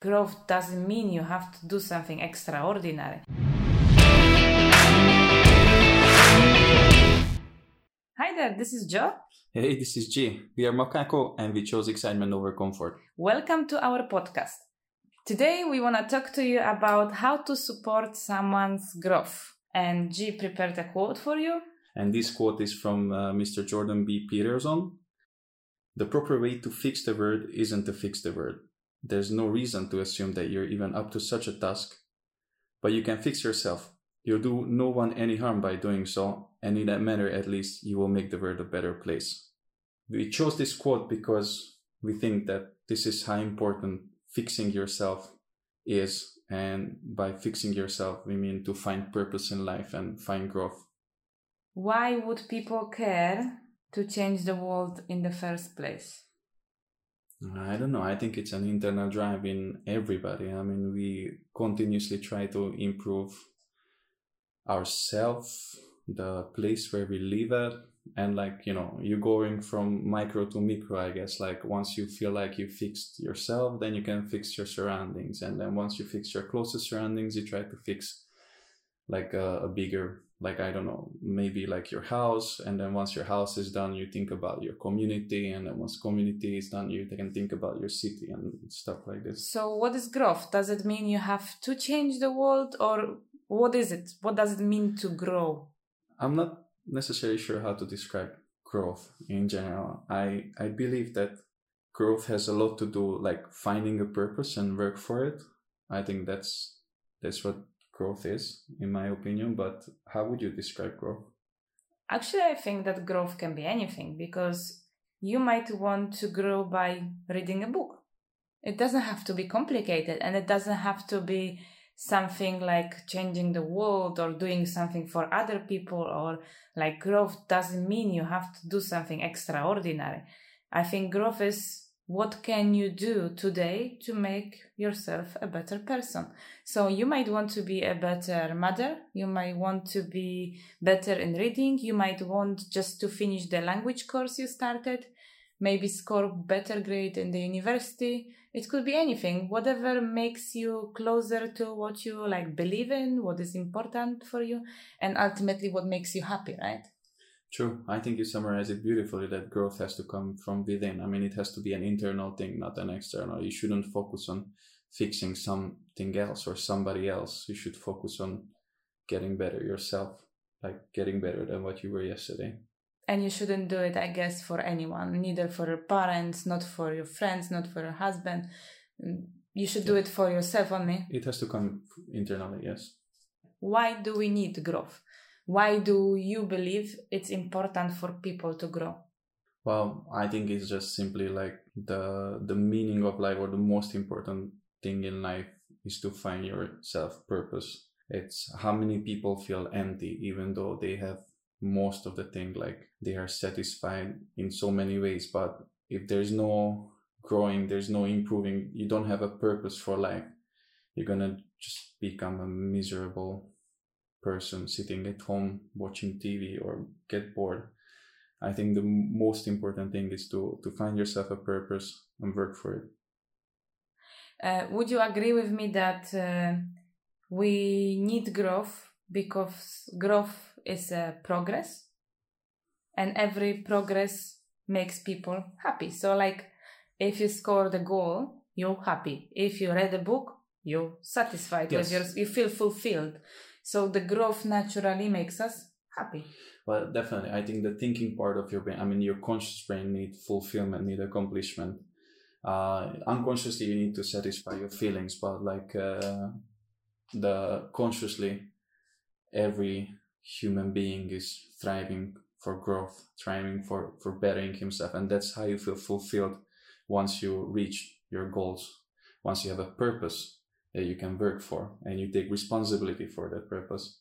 growth doesn't mean you have to do something extraordinary. Hi there, this is Joe. Hey, this is G. We are Macaco and we chose excitement over comfort. Welcome to our podcast. Today we want to talk to you about how to support someone's growth. And G prepared a quote for you. And this quote is from uh, Mr. Jordan B. Peterson. The proper way to fix the world isn't to fix the world. There's no reason to assume that you're even up to such a task. But you can fix yourself. You'll do no one any harm by doing so, and in that manner, at least, you will make the world a better place. We chose this quote because we think that this is how important fixing yourself is. And by fixing yourself, we mean to find purpose in life and find growth. Why would people care to change the world in the first place? I don't know. I think it's an internal drive in everybody. I mean, we continuously try to improve ourselves, the place where we live at, and like you know, you're going from micro to micro. I guess like once you feel like you fixed yourself, then you can fix your surroundings, and then once you fix your closest surroundings, you try to fix like a, a bigger like i don't know maybe like your house and then once your house is done you think about your community and then once community is done you can think about your city and stuff like this. So what is growth? Does it mean you have to change the world or what is it? What does it mean to grow? I'm not necessarily sure how to describe growth in general. I i believe that growth has a lot to do like finding a purpose and work for it. I think that's that's what growth is, in my opinion. But how would you describe growth? Actually, I think that growth can be anything because you might want to grow by reading a book. It doesn't have to be complicated and it doesn't have to be something like changing the world or doing something for other people or like growth doesn't mean you have to do something extraordinary. I think growth is what can you do today to make yourself a better person? So you might want to be a better mother you might want to be better in reading you might want just to finish the language course you started maybe score better grade in the university. It could be anything whatever makes you closer to what you like believe in what is important for you and ultimately what makes you happy right True. I think you summarize it beautifully that growth has to come from within. I mean, it has to be an internal thing, not an external. You shouldn't focus on fixing something else or somebody else. You should focus on getting better yourself, like getting better than what you were yesterday. And you shouldn't do it, I guess, for anyone, neither for your parents, not for your friends, not for your husband. Mm, you should do it for yourself only. It has to come internally, yes. Why do we need growth? Why do you believe it's important for people to grow? Well i think it's just simply like the the meaning of life or the most important thing in life is to find your self purpose it's how many people feel empty even though they have most of the thing like they are satisfied in so many ways. But if there's no growing there's no improving you don't have a purpose for life. You're gonna just become a miserable person sitting at home watching TV or get bored. I think the most important thing is to, to find yourself a purpose and work for it. Uh, would you agree with me that uh, we need growth because growth is a progress and every progress makes people happy? So, like, if you score the goal, you're happy. If you read a book, you're satisfied yes. with your, you feel fulfilled. So the growth naturally makes us happy. Well, definitely. I think the thinking part of your brain, I mean, your conscious brain need fulfillment, need accomplishment. Uh, unconsciously, you need to satisfy your feelings, but like uh, the consciously, every human being is thriving for growth, thriving for, for bettering himself. And that's how you feel fulfilled once you reach your goals, once you have a purpose that you can work for and you take responsibility for that purpose?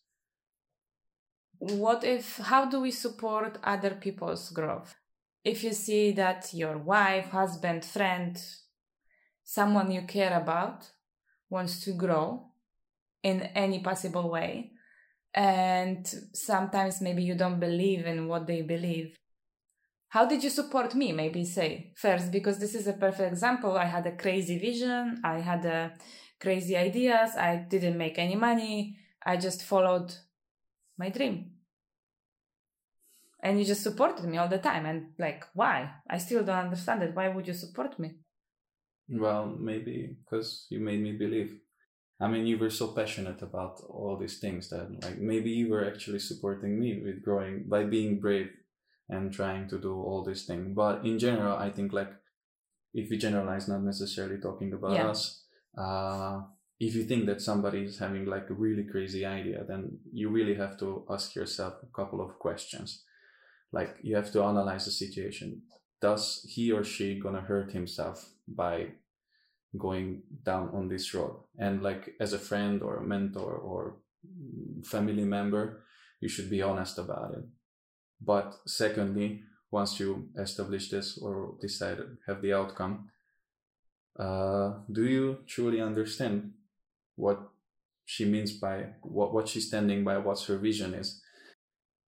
What if how do we support other people's growth? If you see that your wife husband friend someone you care about wants to grow in any possible way and sometimes maybe you don't believe in what they believe how did you support me maybe say first? Because this is a perfect example. I had a crazy vision. I had a crazy ideas. I didn't make any money. I just followed my dream. And you just supported me all the time. And like why? I still don't understand it. Why would you support me? Well maybe because you made me believe. I mean you were so passionate about all these things that like maybe you were actually supporting me with growing by being brave and trying to do all these things. But in general i think like if we generalize not necessarily talking about yeah. us uh if you think that somebody is having like a really crazy idea then you really have to ask yourself a couple of questions. Like you have to analyze the situation. Does he or she gonna hurt himself by going down on this road? And like as a friend or a mentor or family member you should be honest about it. But secondly once you establish this or decide have the outcome uh, do you truly understand what she means by what, what she's standing by what's her vision is?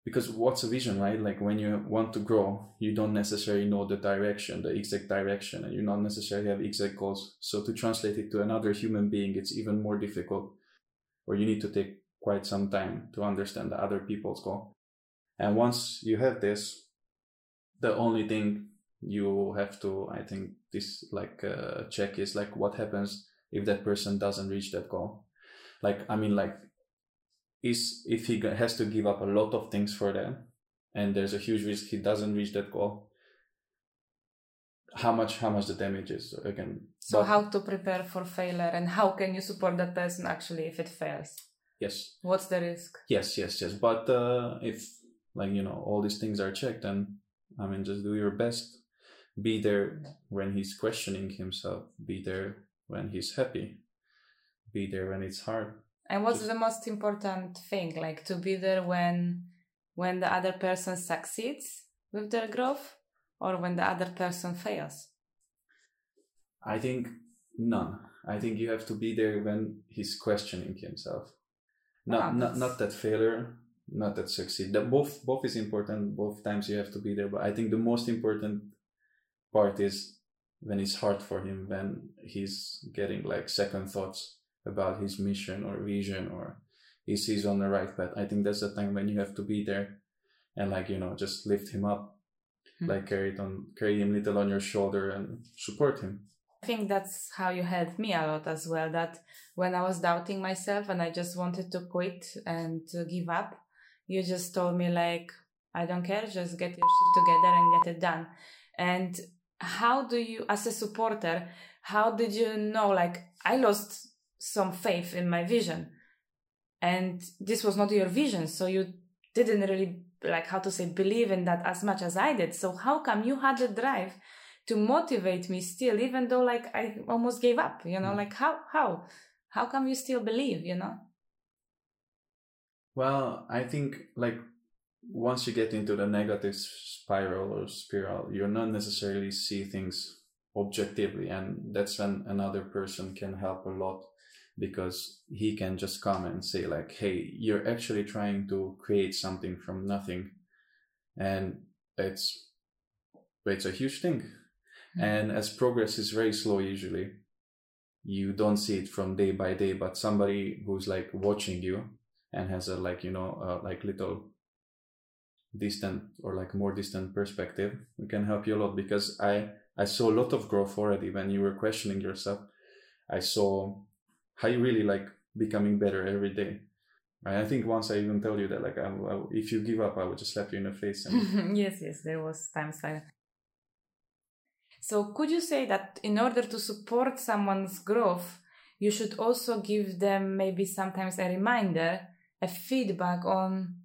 Because what's a vision right? Like when you want to grow you don't necessarily know the direction the exact direction and you not necessarily have exact goals. So to translate it to another human being it's even more difficult or you need to take quite some time to understand the other people's goal. And once you have this the only thing you have to i think this like uh, check is like what happens if that person doesn't reach that goal. Like i mean like is if he has to give up a lot of things for them and there's a huge risk he doesn't reach that goal how much how much the damage is again so but, how to prepare for failure and how can you support that person actually if it fails? Yes. What's the risk? Yes yes yes but uh, if like you know all these things are checked and i mean just do your best be there when he's questioning himself be there when he's happy be there when it's hard and what's the most important thing? Like to be there when when the other person succeeds with their growth or when the other person fails? I think none. I think you have to be there when he's questioning himself. Not oh, not not that failure, not that succeed. That both both is important. Both times you have to be there. But I think the most important part is when it's hard for him, when he's getting like second thoughts about his mission or vision or is he's on the right path. I think that's the time when you have to be there and like, you know, just lift him up. Mm-hmm. Like carry it on carry him little on your shoulder and support him. I think that's how you helped me a lot as well. That when I was doubting myself and I just wanted to quit and to give up, you just told me like, I don't care, just get your shit together and get it done. And how do you, as a supporter, how did you know? Like, I lost some faith in my vision and this was not your vision so you didn't really like how to say believe in that as much as i did so how come you had the drive to motivate me still even though like i almost gave up you know mm. like how how how come you still believe you know well i think like once you get into the negative spiral or spiral you're not necessarily see things objectively and that's when another person can help a lot because he can just come and say like hey you're actually trying to create something from nothing and it's it's a huge thing mm-hmm. and as progress is very slow usually you don't see it from day by day but somebody who's like watching you and has a like you know uh, like little distant or like more distant perspective we can help you a lot because i i saw a lot of growth already when you were questioning yourself i saw how you really like becoming better every day. And I think once I even told you that, like, I, I, if you give up, I would just slap you in the face. And... yes, yes, there was times like. So, could you say that in order to support someone's growth, you should also give them maybe sometimes a reminder, a feedback on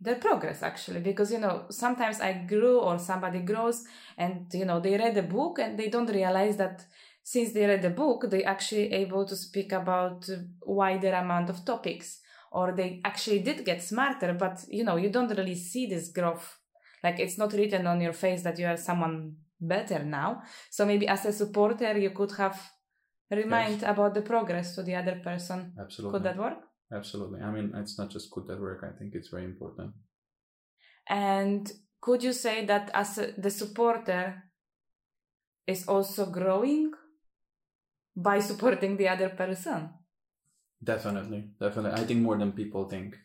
their progress actually because you know sometimes i grew or somebody grows and you know they read a book and they don't realize that since they read the book, they actually able to speak about wider amount of topics, or they actually did get smarter. But you know, you don't really see this growth. Like it's not written on your face that you are someone better now. So maybe as a supporter, you could have remind yes. about the progress to the other person. Absolutely. Could that work? Absolutely. I mean, it's not just could that work. I think it's very important. And could you say that as a, the supporter is also growing by supporting the other person? Definitely, definitely. I think more than people think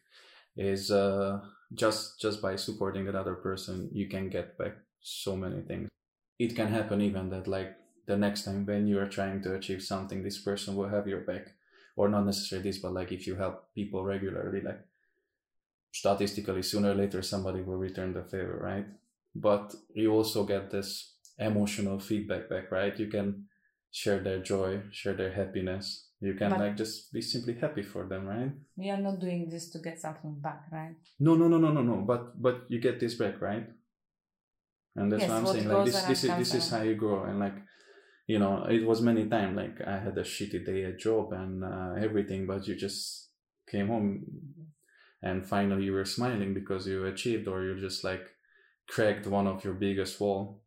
is uh, just just by supporting another person, you can get back so many things. It can happen even that like the next time when you are trying to achieve something, this person will have your back, or not necessarily this, but like if you help people regularly, like statistically sooner or later somebody will return the favor, right? But you also get this emotional feedback back, right? You can share their joy, share their happiness. You can but like just be simply happy for them, right? We are not doing this to get something back, right? No, no, no, no, no, no. But but you get this back, right? And that's yes, what I'm saying. Like this, this is this is how you grow, and like you know, it was many times like I had a shitty day at job and uh, everything, but you just came home and finally you were smiling because you achieved or you just like cracked one of your biggest wall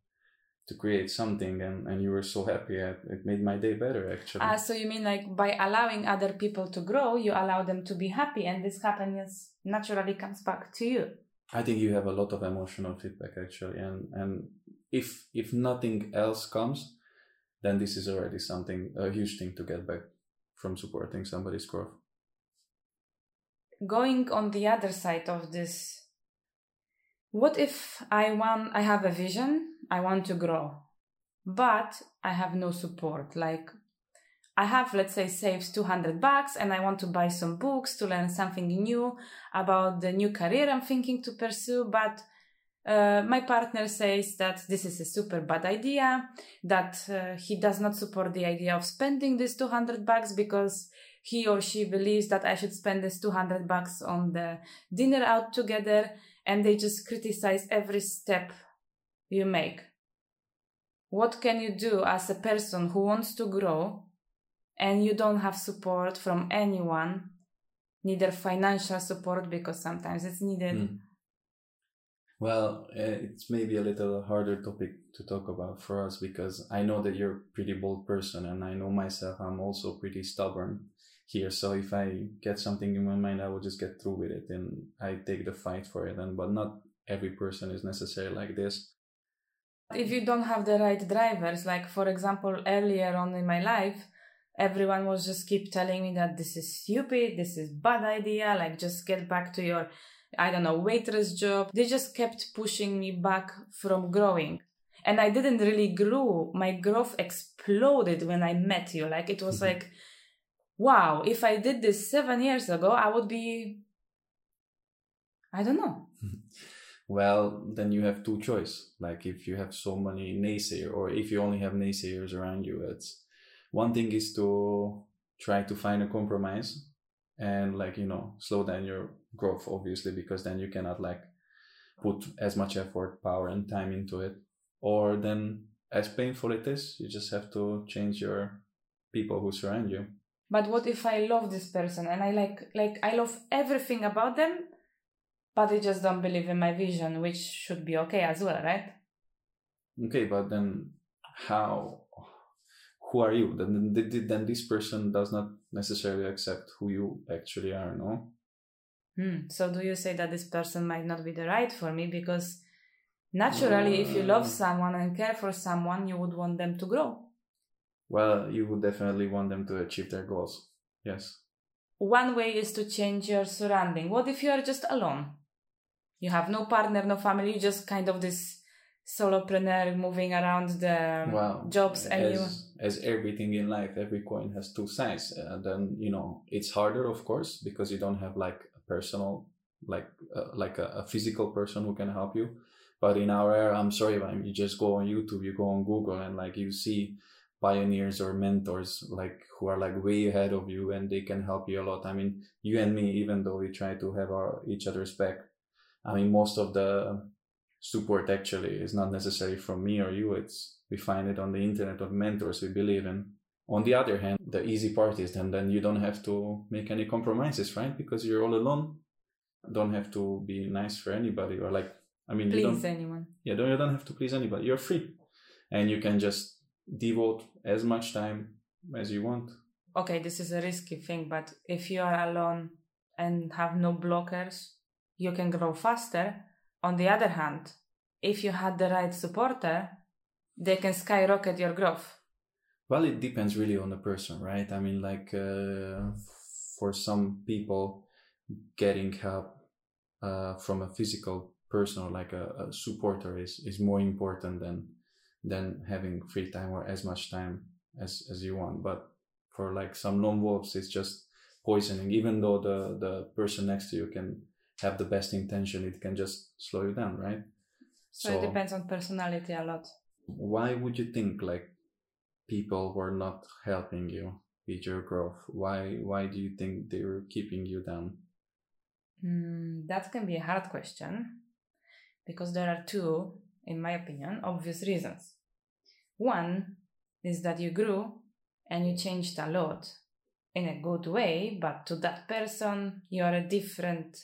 to create something and, and you were so happy. It made my day better actually. Uh, so you mean like by allowing other people to grow you allow them to be happy and this happiness naturally comes back to you? I think you have a lot of emotional feedback actually and and if if nothing else comes then this is already something a huge thing to get back from supporting somebody's growth. Going on the other side of this what if i want i have a vision i want to grow but i have no support? Like i have let's say saved 200 bucks and i want to buy some books to learn something new about the new career i'm thinking to pursue but uh, my partner says that this is a super bad idea that uh, he does not support the idea of spending this 200 bucks because he or she believes that I should spend this 200 bucks on the dinner out together and they just criticize every step you make. What can you do as a person who wants to grow and you don't have support from anyone, neither financial support because sometimes it's needed. Mm. Well, eh, it's maybe a little harder topic to talk about for us because I know that you're a pretty bold person and I know myself I'm also pretty stubborn here. So if I get something in my mind, I will just get through with it and I take the fight for it. And but not every person is necessarily like this. If you don't have the right drivers, like for example, earlier on in my life, everyone was just keep telling me that this is stupid, this is bad idea, like just get back to your I don't know, waitress job. They just kept pushing me back from growing. And I didn't really grow. My growth exploded when I met you. Like it was mm-hmm. like wow, if I did this seven years ago, I would be, I don't know. Well, then you have two choice. Like if you have so many naysayers, or if you only have naysayers around you, it's one thing is to try to find a compromise and like you know slow down your growth obviously because then you cannot like put as much effort power and time into it. Or then as painful it is you just have to change your people who surround you. But what if i love this person and i like like i love everything about them but they just don't believe in my vision which should be okay as well right? Okay but then how who are you? Then then this person does not necessarily accept who you actually are no hmm. so do you say that this person might not be the right for me because naturally uh, if you love uh. someone and care for someone you would want them to grow well, you would definitely want them to achieve their goals. Yes. One way is to change your surrounding. What if you are just alone? You have no partner, no family, you just kind of this solopreneur moving around the jobs and as, you as everything in life every coin has two sides and then you know it's harder of course because you don't have like personal like uh, like a, a, physical person who can help you. But in our era i'm sorry man you just go on youtube you go on google and like you see pioneers or mentors like who are like way ahead of you and they can help you a lot. I mean you and me even though we try to have our each other's back i mean most of the support actually is not necessarily from me or you. It's we find it on the internet of mentors we believe in on the other hand the easy part is then then you don't have to make any compromises right because you're all alone don't have to be nice for anybody or like i mean please you don't anyone yeah don't, you don't have to please anybody you're free and you can just devote as much time as you want. Okay, this is a risky thing, but if you are alone and have no blockers, you can grow faster. On the other hand, if you had the right supporter, they can skyrocket your growth. Well, it depends really on the person, right? I mean, like uh, for some people, getting help uh, from a physical person or like a, a, supporter is, is more important than than having free time or as much time as as you want. But for like some lone wolves, it's just poisoning. Even though the the person next to you can have the best intention, it can just slow you down, right? So, so it depends on personality a lot. Why would you think like people were not helping you with your growth? Why why do you think they were keeping you down? Mm, that can be a hard question because there are two, in my opinion, obvious reasons. One is that you grew and you changed a lot in a good way, but to that person, you are a different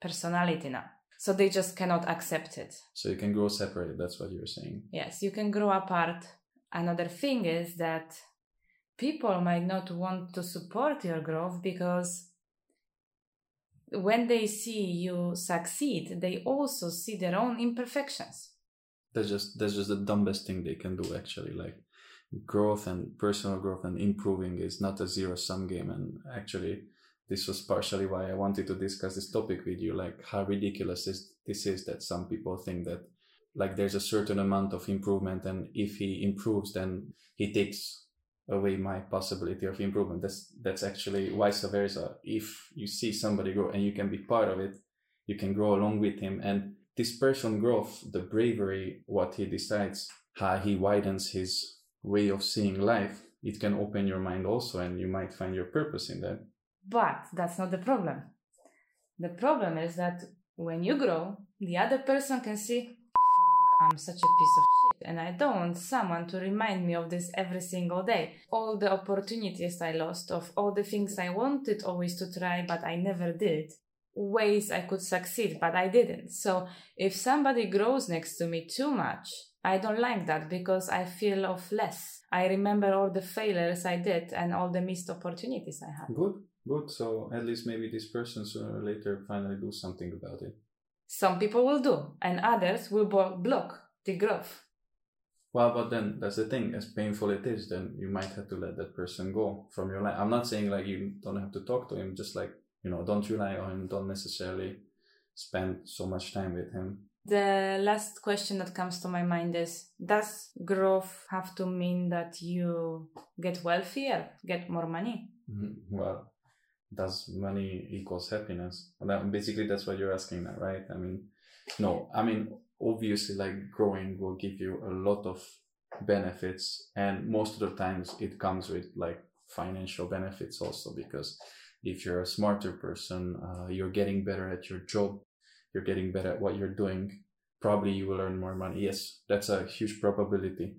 personality now. So they just cannot accept it. So you can grow separate, that's what you're saying. Yes, you can grow apart. Another thing is that people might not want to support your growth because when they see you succeed, they also see their own imperfections. That's just that's just the dumbest thing they can do actually. Like growth and personal growth and improving is not a zero sum game and actually this was partially why I wanted to discuss this topic with you, like how ridiculous is, this is that some people think that like there's a certain amount of improvement and if he improves then he takes away my possibility of improvement. That's that's actually vice versa. If you see somebody grow and you can be part of it, you can grow along with him. And this person growth, the bravery, what he decides, how he widens his way of seeing life, it can open your mind also and you might find your purpose in that. But that's not the problem. The problem is that when you grow, the other person can see, I'm such a piece of shit, and I don't want someone to remind me of this every single day. All the opportunities I lost, of all the things I wanted always to try, but I never did, ways I could succeed, but I didn't. So if somebody grows next to me too much, I don't like that because I feel of less. I remember all the failures I did and all the missed opportunities I had. Good. Good. So at least maybe this person sooner or later finally do something about it. Some people will do, and others will block the growth. Well, but then that's the thing. As painful it is, then you might have to let that person go from your life. I'm not saying like you don't have to talk to him. Just like you know, don't rely on him. Don't necessarily spend so much time with him. The last question that comes to my mind is Does growth have to mean that you get wealthier, get more money? Mm-hmm. Well, does money equals happiness? That, basically, that's what you're asking now, right? I mean, no, I mean, obviously, like growing will give you a lot of benefits, and most of the times it comes with like financial benefits also because if you're a smarter person, uh, you're getting better at your job, you're getting better at what you're doing. Probably you will earn more money. Yes, that's a huge probability.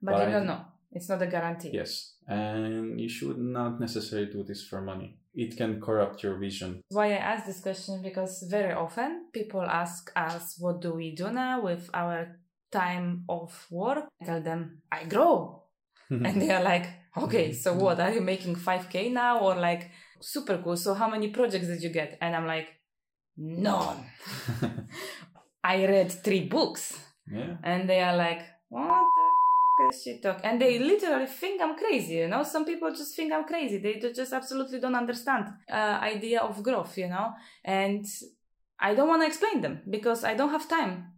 But, but you don't know. It's not a guarantee. Yes, and you should not necessarily do this for money it can corrupt your vision. Why I ask this question because very often people ask us, what do we do now with our time of work? I tell them, I grow. and they are like, okay, so what? Are you making 5K now? Or like, super cool. So how many projects did you get? And I'm like, none. I read three books. Yeah. And they are like, what shit talk and they literally think i'm crazy you know? Some people just think i'm crazy. They just absolutely don't understand uh, idea of growth you know? And i don't want to explain them because i don't have time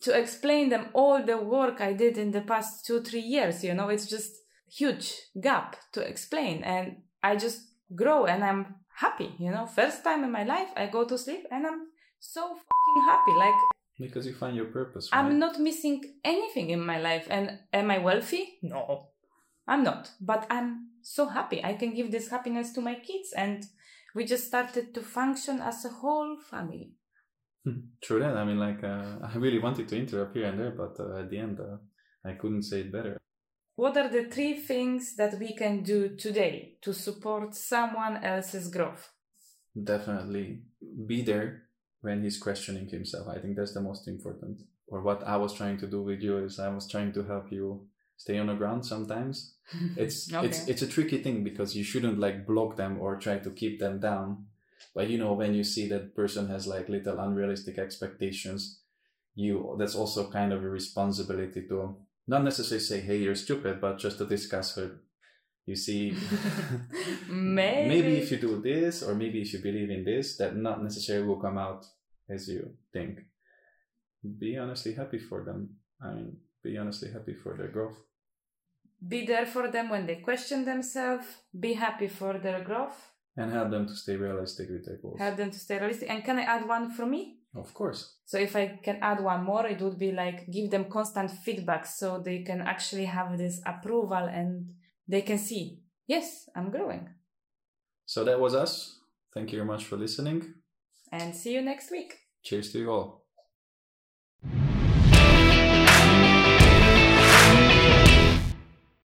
to explain them all the work i did in the past two three years you know? It's just huge gap to explain and i just grow and i'm happy you know? First time in my life i go to sleep and i'm so fucking happy like because you find your purpose. Right? I'm not missing anything in my life. And am I wealthy? No, I'm not. But I'm so happy. I can give this happiness to my kids. And we just started to function as a whole family. Hmm. True that. I mean, like, uh, I really wanted to interrupt here and there, but uh, at the end, uh, I couldn't say it better. What are the three things that we can do today to support someone else's growth? Definitely be there when he's questioning himself. I think that's the most important. Or what I was trying to do with you is I was trying to help you stay on the ground sometimes. It's okay. it's it's a tricky thing because you shouldn't like block them or try to keep them down. But you know, when you see that person has like little unrealistic expectations, you that's also kind of a responsibility to not necessarily say, "Hey, you're stupid," but just to discuss it. You see, maybe. maybe if you do this, or maybe if you believe in this, that not necessarily will come out as you think. Be honestly happy for them. I mean, be honestly happy for their growth. Be there for them when they question themselves. Be happy for their growth. And help them to stay realistic with their goals. Help them to stay realistic. And can I add one for me? Of course. So if I can add one more, it would be like give them constant feedback so they can actually have this approval and they can see, yes, I'm growing. So that was us. Thank you very much for listening. And see you next week. Cheers to you all.